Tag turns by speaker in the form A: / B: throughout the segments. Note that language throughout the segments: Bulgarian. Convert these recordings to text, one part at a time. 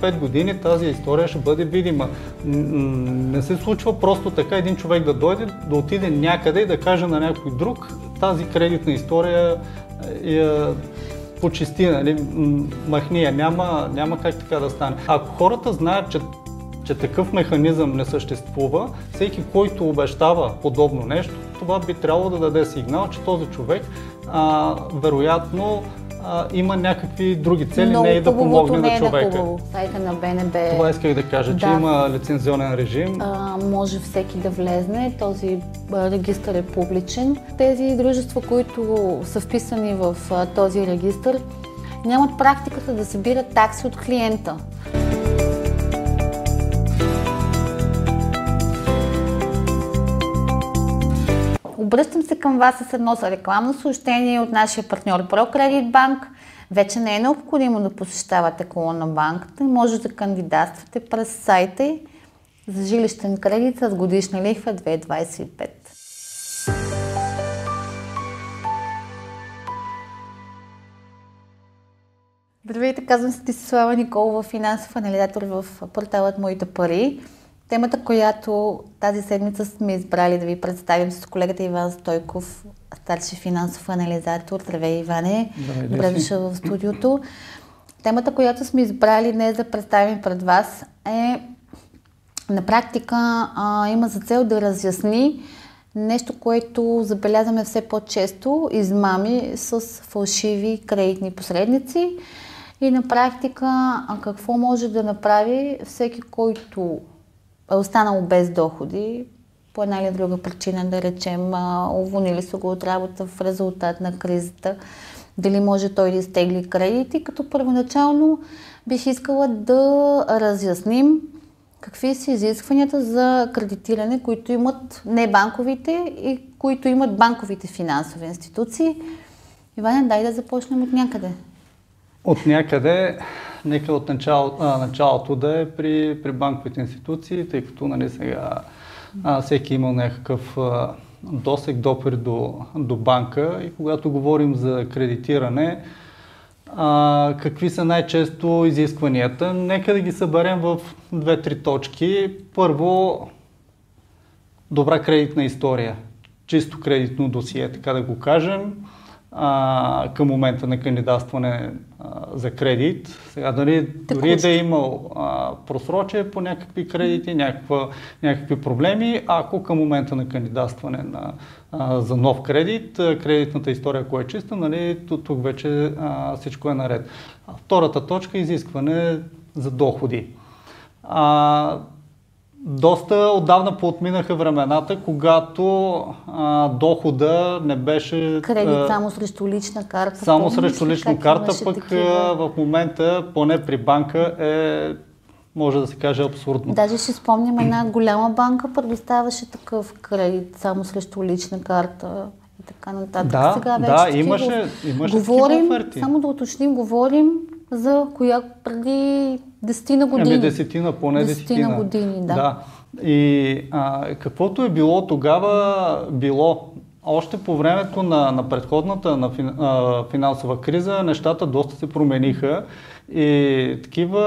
A: 5 години тази история ще бъде видима. Не се случва просто така един човек да дойде, да отиде някъде и да каже на някой друг, тази кредитна история я почисти, нали, махни я, няма, няма как така да стане. Ако хората знаят, че че такъв механизъм не съществува, всеки, който обещава подобно нещо, това би трябвало да даде сигнал, че този човек а, вероятно а, има някакви други цели,
B: Много
A: не и да помогне
B: не
A: на човека.
B: Е на Сайта на БНБ.
A: Това исках да кажа, да. че има лицензионен режим.
B: А, може всеки да влезне, този регистр е публичен. Тези дружества, които са вписани в този регистр, нямат практиката да събират такси от клиента. Обръщам се към вас с едно рекламно съобщение от нашия партньор ProCredit Bank. Вече не е необходимо да посещавате колона на банката и може да кандидатствате през сайта за жилищен кредит с годишна лихва 2,25. Здравейте, казвам се Тисислава Николова, финансов анализатор в порталът Моите пари. Темата, която тази седмица сме избрали да ви представим с колегата Иван Стойков, старши финансов анализатор. Здравей, Иване! Добре дошъл в студиото. Темата, която сме избрали днес да представим пред вас е на практика а, има за цел да разясни нещо, което забелязваме все по-често измами с фалшиви кредитни посредници и на практика а какво може да направи всеки, който останало без доходи, по една или друга причина, да речем, уволнили са го от работа в резултат на кризата, дали може той да изтегли кредити, като първоначално бих искала да разясним какви са изискванията за кредитиране, които имат не банковите и които имат банковите финансови институции. Иване, дай да започнем от някъде.
A: От някъде нека от начало, а, началото да е при, при банковите институции, тъй като нали, сега а, всеки имал някакъв а, досек, допир до, до банка и когато говорим за кредитиране, а, какви са най-често изискванията. Нека да ги съберем в две-три точки. Първо, добра кредитна история, чисто кредитно досие, така да го кажем а, към момента на кандидатстване а, за кредит. Сега дали, дори да е имал а, просрочие по някакви кредити, някаква, някакви проблеми, ако към момента на кандидатстване на, а, за нов кредит, кредитната история, ако е чиста, нали, тук вече а, всичко е наред. Втората точка е изискване за доходи. А, доста отдавна поотминаха времената, когато а, дохода не беше...
B: Кредит само срещу лична карта.
A: Само срещу лична карта, пък такива... в момента, поне при банка, е може да се каже абсурдно.
B: Даже ще спомням, една голяма банка предоставяше такъв кредит само срещу лична карта и така нататък.
A: Да,
B: Сега вече
A: да, имаше, имаше
B: говорим, Само да уточним, говорим за коя преди десетина ами, години.
A: Ами десетина, поне десетина.
B: Десетина години, да. да.
A: И а, каквото е било тогава, било. Още по времето на, на предходната на фин, а, финансова криза нещата доста се промениха и такива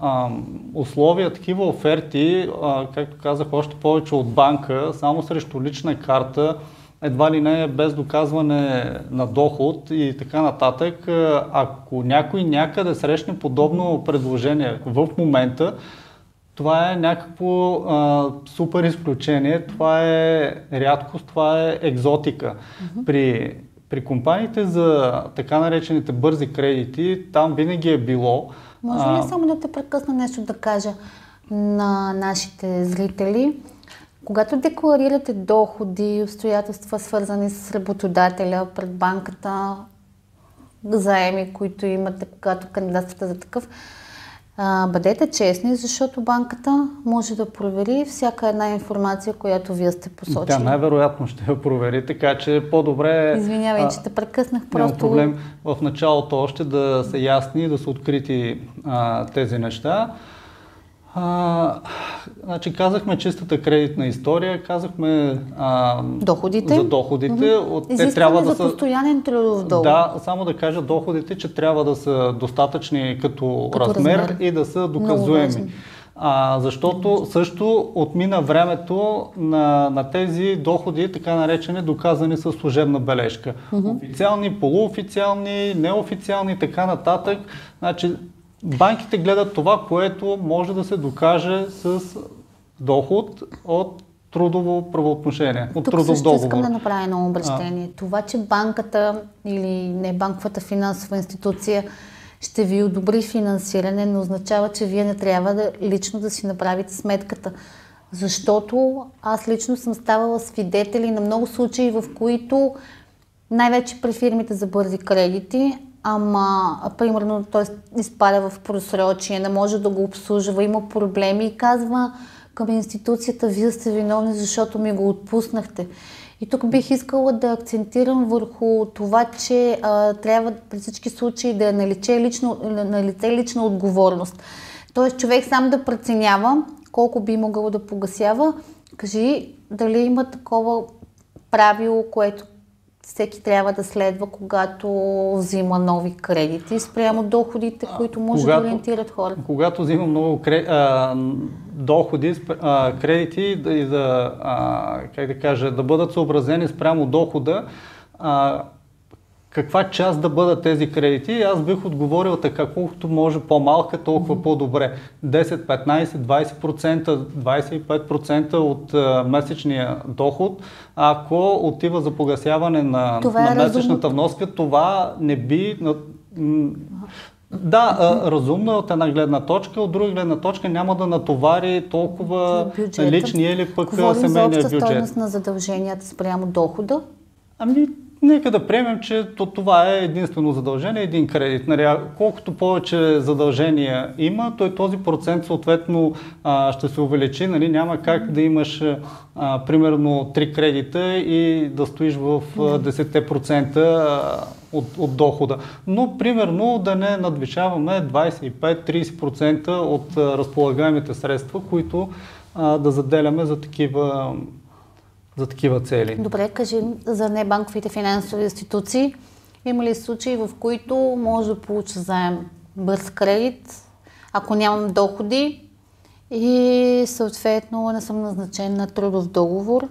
A: а, условия, такива оферти, а, както казах, още повече от банка, само срещу лична карта, едва ли не без доказване на доход и така нататък. Ако някой някъде срещне подобно предложение в момента, това е някакво а, супер изключение, това е рядкост, това е екзотика. Mm-hmm. При, при компаниите за така наречените бързи кредити, там винаги е било.
B: Може ли а... само да те прекъсна нещо да кажа на нашите зрители? Когато декларирате доходи, обстоятелства свързани с работодателя пред банката, заеми, които имате, когато кандидатствате за такъв, а, бъдете честни, защото банката може да провери всяка една информация, която вие сте посочили.
A: Да, най-вероятно ще я провери, така че по-добре...
B: Извинявай, а, че те прекъснах просто...
A: Няма проблем в началото още да са ясни, да са открити а, тези неща. А, значи казахме чистата кредитна история, казахме
B: а, доходите.
A: за доходите.
B: Mm-hmm. От, те трябва да за са, постоянен трудов
A: доход. Да, само да кажа доходите, че трябва да са достатъчни като, като размер, размер и да са доказуеми. А, защото също отмина времето на, на тези доходи, така наречени, доказани с служебна бележка. Mm-hmm. Официални, полуофициални, неофициални така нататък. Значи, банките гледат това, което може да се докаже с доход от трудово правоотношение, от
B: Тук
A: трудов
B: също
A: договор.
B: искам да направя едно обращение. А. Това, че банката или не банковата финансова институция ще ви одобри финансиране, не означава, че вие не трябва да, лично да си направите сметката. Защото аз лично съм ставала свидетели на много случаи, в които най-вече при фирмите за бързи кредити, ама примерно той изпада в просрочие, не може да го обслужва, има проблеми и казва към институцията, вие сте виновни, защото ми го отпуснахте. И тук бих искала да акцентирам върху това, че а, трябва при всички случаи да е налице лично, налице лична отговорност. Тоест човек сам да преценява колко би могъл да погасява. Кажи дали има такова правило, което всеки трябва да следва, когато взима нови кредити спрямо доходите, които може когато, да ориентират хората?
A: Когато взима много кредити, а, доходи, а, кредити и да, а, как да кажа, да бъдат съобразени спрямо дохода, а, каква част да бъдат тези кредити. Аз бих отговорил така, колкото може по-малка, толкова по-добре. 10, 15, 20%, 25% от а, месечния доход, ако отива за погасяване на, на е месечната вноска, това не би... Да, а, разумно е от една гледна точка, от друга гледна точка няма да натовари толкова личния или пък
B: Говорим
A: семейния бюджет.
B: Говорим за на задълженията спрямо дохода?
A: Ами, Нека да приемем, че това е единствено задължение, един кредит. Нали, колкото повече задължения има, то този процент съответно а, ще се увеличи. Нали, няма как да имаш а, примерно 3 кредита и да стоиш в а, 10% от, от дохода. Но примерно да не надвишаваме 25-30% от а, разполагаемите средства, които а, да заделяме за такива за такива цели.
B: Добре, кажи за небанковите финансови институции. Има ли случаи, в които може да получа заем бърз кредит, ако нямам доходи и съответно не съм назначен на трудов договор?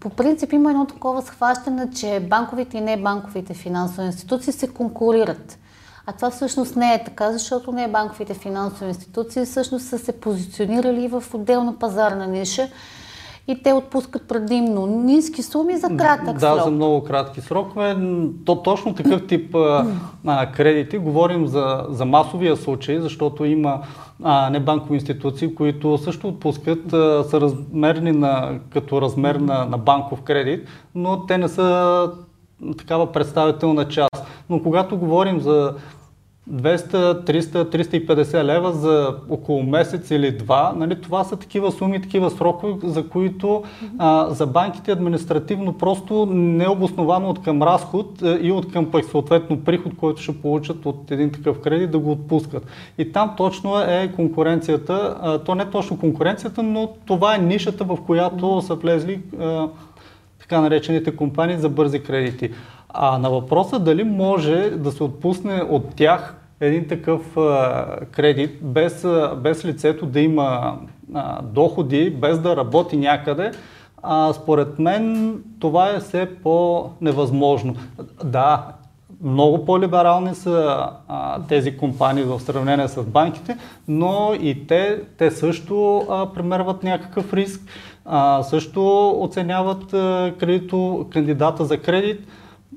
B: По принцип има едно такова схващане, че банковите и небанковите финансови институции се конкурират. А това всъщност не е така, защото не банковите финансови институции всъщност са се позиционирали в отделна пазарна ниша и те отпускат предимно ниски суми за кратък
A: да,
B: срок.
A: Да, за много кратки срокове. То, точно такъв тип а, кредити. Говорим за, за масовия случай, защото има а, небанкови институции, които също отпускат, а, са размерни на, като размер на, на банков кредит, но те не са такава представителна част. Но когато говорим за 200, 300, 350 лева за около месец или два. Нали, това са такива суми, такива срокове, за които а, за банките административно просто необосновано от към разход а, и от към пък съответно приход, който ще получат от един такъв кредит да го отпускат. И там точно е конкуренцията, а, то не е точно конкуренцията, но това е нишата, в която са влезли а, така наречените компании за бързи кредити. А на въпроса дали може да се отпусне от тях един такъв а, кредит, без, без лицето да има а, доходи, без да работи някъде, а, според мен това е все по-невъзможно. Да, много по-либерални са а, тези компании в сравнение с банките, но и те, те също а, премерват някакъв риск, а, също оценяват а, кредито, кандидата за кредит.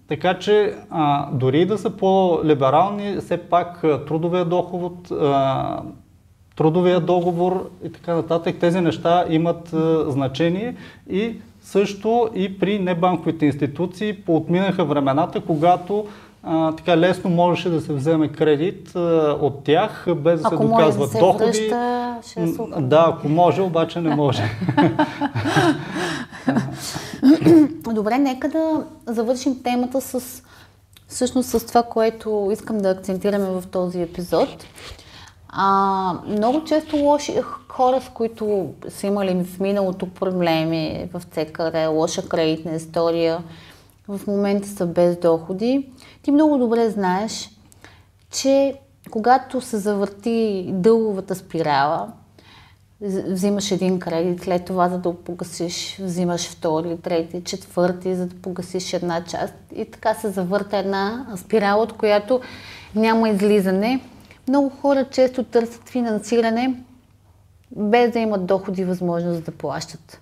A: Така че а, дори да са по-либерални, все пак трудовия доход, а, трудовия договор и така нататък, тези неща имат а, значение. И също и при небанковите институции поотминаха времената, когато а, така лесно можеше да се вземе кредит а, от тях, без да
B: ако
A: се доказват
B: да се
A: доходи.
B: Връща, ще е супер.
A: Да, ако може, обаче не може.
B: Добре, нека да завършим темата с всъщност с това, което искам да акцентираме в този епизод. А, много често лоши хора, с които са имали в миналото проблеми в ЦКР, лоша кредитна история, в момента са без доходи. Ти много добре знаеш, че когато се завърти дълговата спирала, взимаш един кредит, след това за да погасиш, взимаш втори, трети, четвърти, за да погасиш една част и така се завърта една спирала, от която няма излизане. Много хора често търсят финансиране без да имат доходи и възможност да плащат.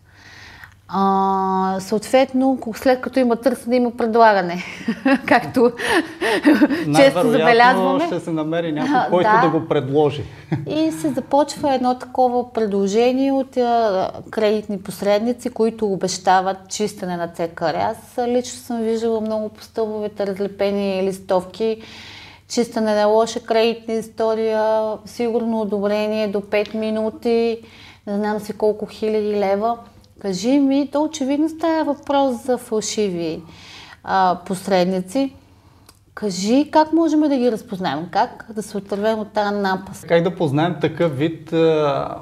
B: А, съответно, след като има търсене, има предлагане. Както често забелязваме.
A: ще се намери някой, който да. да го предложи.
B: И се започва едно такова предложение от а, кредитни посредници, които обещават чистене на ЦКР. Аз лично съм виждала много по стълбовете разлепени листовки, чистене на лоша кредитна история, сигурно одобрение до 5 минути, не знам си колко хиляди лева. Кажи ми, то очевидно става въпрос за фалшиви а, посредници. Кажи как можем да ги разпознаем, как да се отървем от тази напаст.
A: Как да познаем такъв вид а,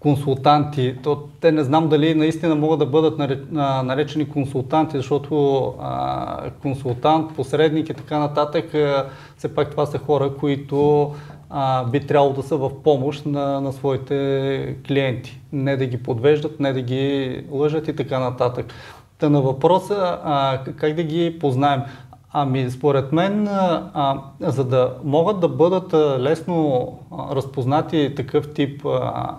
A: консултанти? То, те не знам дали наистина могат да бъдат наречени консултанти, защото а, консултант, посредник и така нататък, а, все пак това са хора, които а, би трябвало да са в помощ на, на своите клиенти. Не да ги подвеждат, не да ги лъжат и така нататък. Та на въпроса а, как да ги познаем. Ами, според мен, а, за да могат да бъдат лесно разпознати такъв тип а,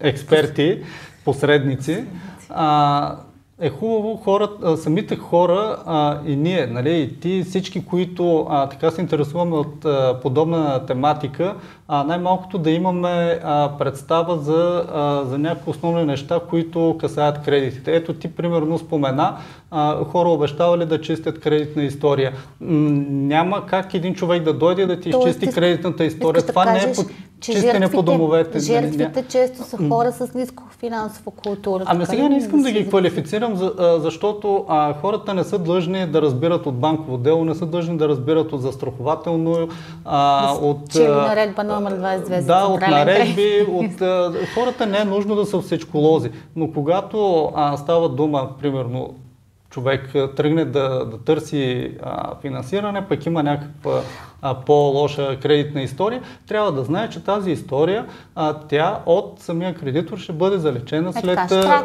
A: експерти, посредници, а, е хубаво хората, самите хора а, и ние, нали, и ти всички, които а, така се интересуваме от а, подобна тематика, а, най-малкото да имаме а, представа за, а, за някакви основни неща, които касаят кредитите. Ето ти примерно спомена, а, хора обещавали да чистят кредитна история. М- няма как един човек да дойде да ти изчисти кредитната история. Това да кажеш, не е по че чистене по домовете.
B: Нали, жертвите често са хора с ниско финансова култура.
A: Ами сега не искам да ги квалифицирам, защото а, хората не са длъжни да разбират от банково дело, не са длъжни да разбират от застрахователно, а, от...
B: Чили наредба номер 22
A: Да, от наредби, от... А, хората не е нужно да са всичколози, но когато а, става дума, примерно, човек тръгне да, да търси а, финансиране, пък има някаква а, по-лоша кредитна история, трябва да знае, че тази история, а, тя от самия кредитор ще бъде залечена е, след,
B: така,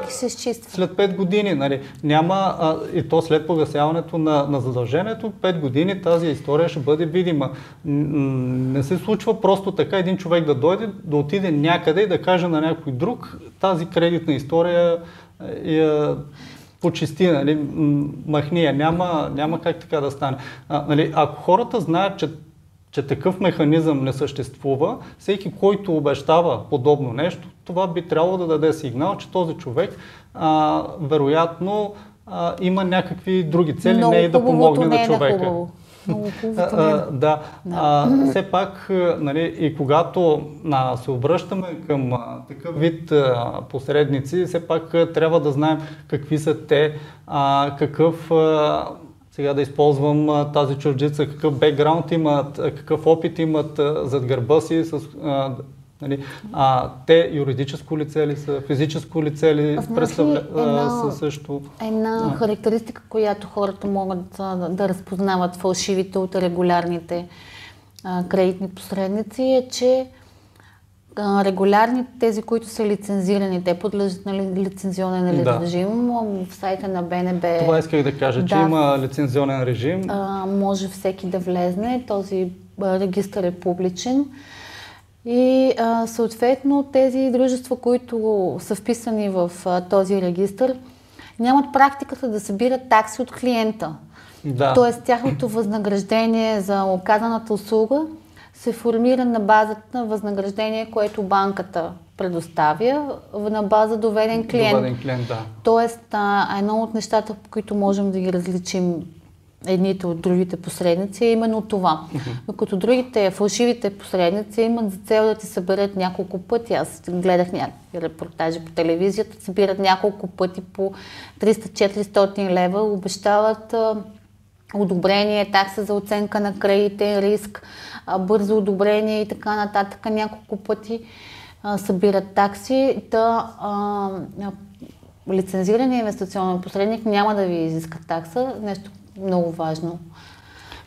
A: след 5 години. Нали. Няма, а, и то след погасяването на, на задължението, 5 години тази история ще бъде видима. Не се случва просто така един човек да дойде, да отиде някъде и да каже на някой друг, тази кредитна история е, почисти, нали, махни я, няма, няма как така да стане. А, нали, ако хората знаят, че, че такъв механизъм не съществува, всеки, който обещава подобно нещо, това би трябвало да даде сигнал, че този човек а, вероятно а, има някакви други цели,
B: Много
A: не и да помогне на човека.
B: Много много
A: хубаво. да. да. А, все пак, нали, и когато а, се обръщаме към а, такъв вид а, посредници, все пак трябва да знаем какви са те, а, какъв а, сега да използвам а, тази чуждица, какъв бекграунд имат, какъв опит имат а, зад гърба си, с, а, Нали, а, те юридическо лице ли са, физическо лице ли представляват са също?
B: Една а. характеристика, която хората могат а, да разпознават фалшивите от регулярните а, кредитни посредници е, че а, регулярни, тези, които са лицензирани, те подлежат на лицензионен да. режим в сайта на БНБ.
A: Това исках да кажа, да, че има лицензионен режим.
B: А, може всеки да влезне, този регистр е публичен. И а, съответно тези дружества, които са вписани в а, този регистр, нямат практиката да събират такси от клиента. Да. Тоест тяхното възнаграждение за оказаната услуга се формира на базата на възнаграждение, което банката предоставя на база доведен клиент.
A: Доведен клиент, да.
B: Тоест, а, едно от нещата, по които можем да ги различим едните от другите посредници е именно това. Докато другите, фалшивите посредници имат за цел да ти съберат няколко пъти. Аз гледах някакви репортажи по телевизията, събират няколко пъти по 300-400 лева, обещават а, одобрение, такса за оценка на кредитен риск, бързо одобрение и така нататък. Няколко пъти събират такси. Да, лицензирания инвестиционен посредник няма да ви изиска такса. Нещо много важно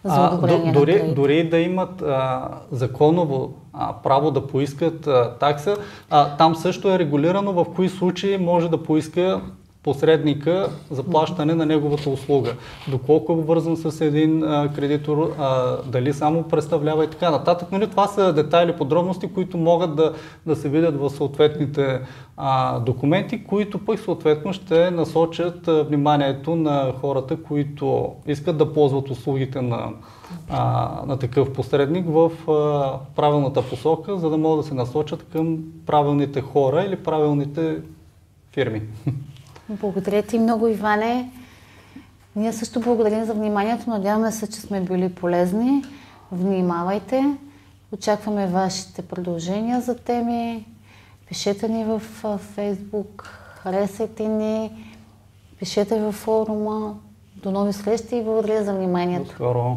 B: за одобрение
A: а, дори,
B: на
A: дори да имат а, законово а, право да поискат а, такса, а, там също е регулирано в кои случаи може да поиска посредника за плащане на неговата услуга. Доколко е обвързан с един а, кредитор, а, дали само представлява и така нататък. Нали, това са детайли, подробности, които могат да, да се видят в съответните а, документи, които пък съответно ще насочат а, вниманието на хората, които искат да ползват услугите на, а, на такъв посредник в а, правилната посока, за да могат да се насочат към правилните хора или правилните фирми.
B: Благодаря ти много, Иване. Ние също благодарим за вниманието. Надяваме се, че сме били полезни. Внимавайте. Очакваме вашите предложения за теми. Пишете ни в Фейсбук, харесайте ни, пишете във форума. До нови срещи и благодаря за вниманието.
A: Скоро.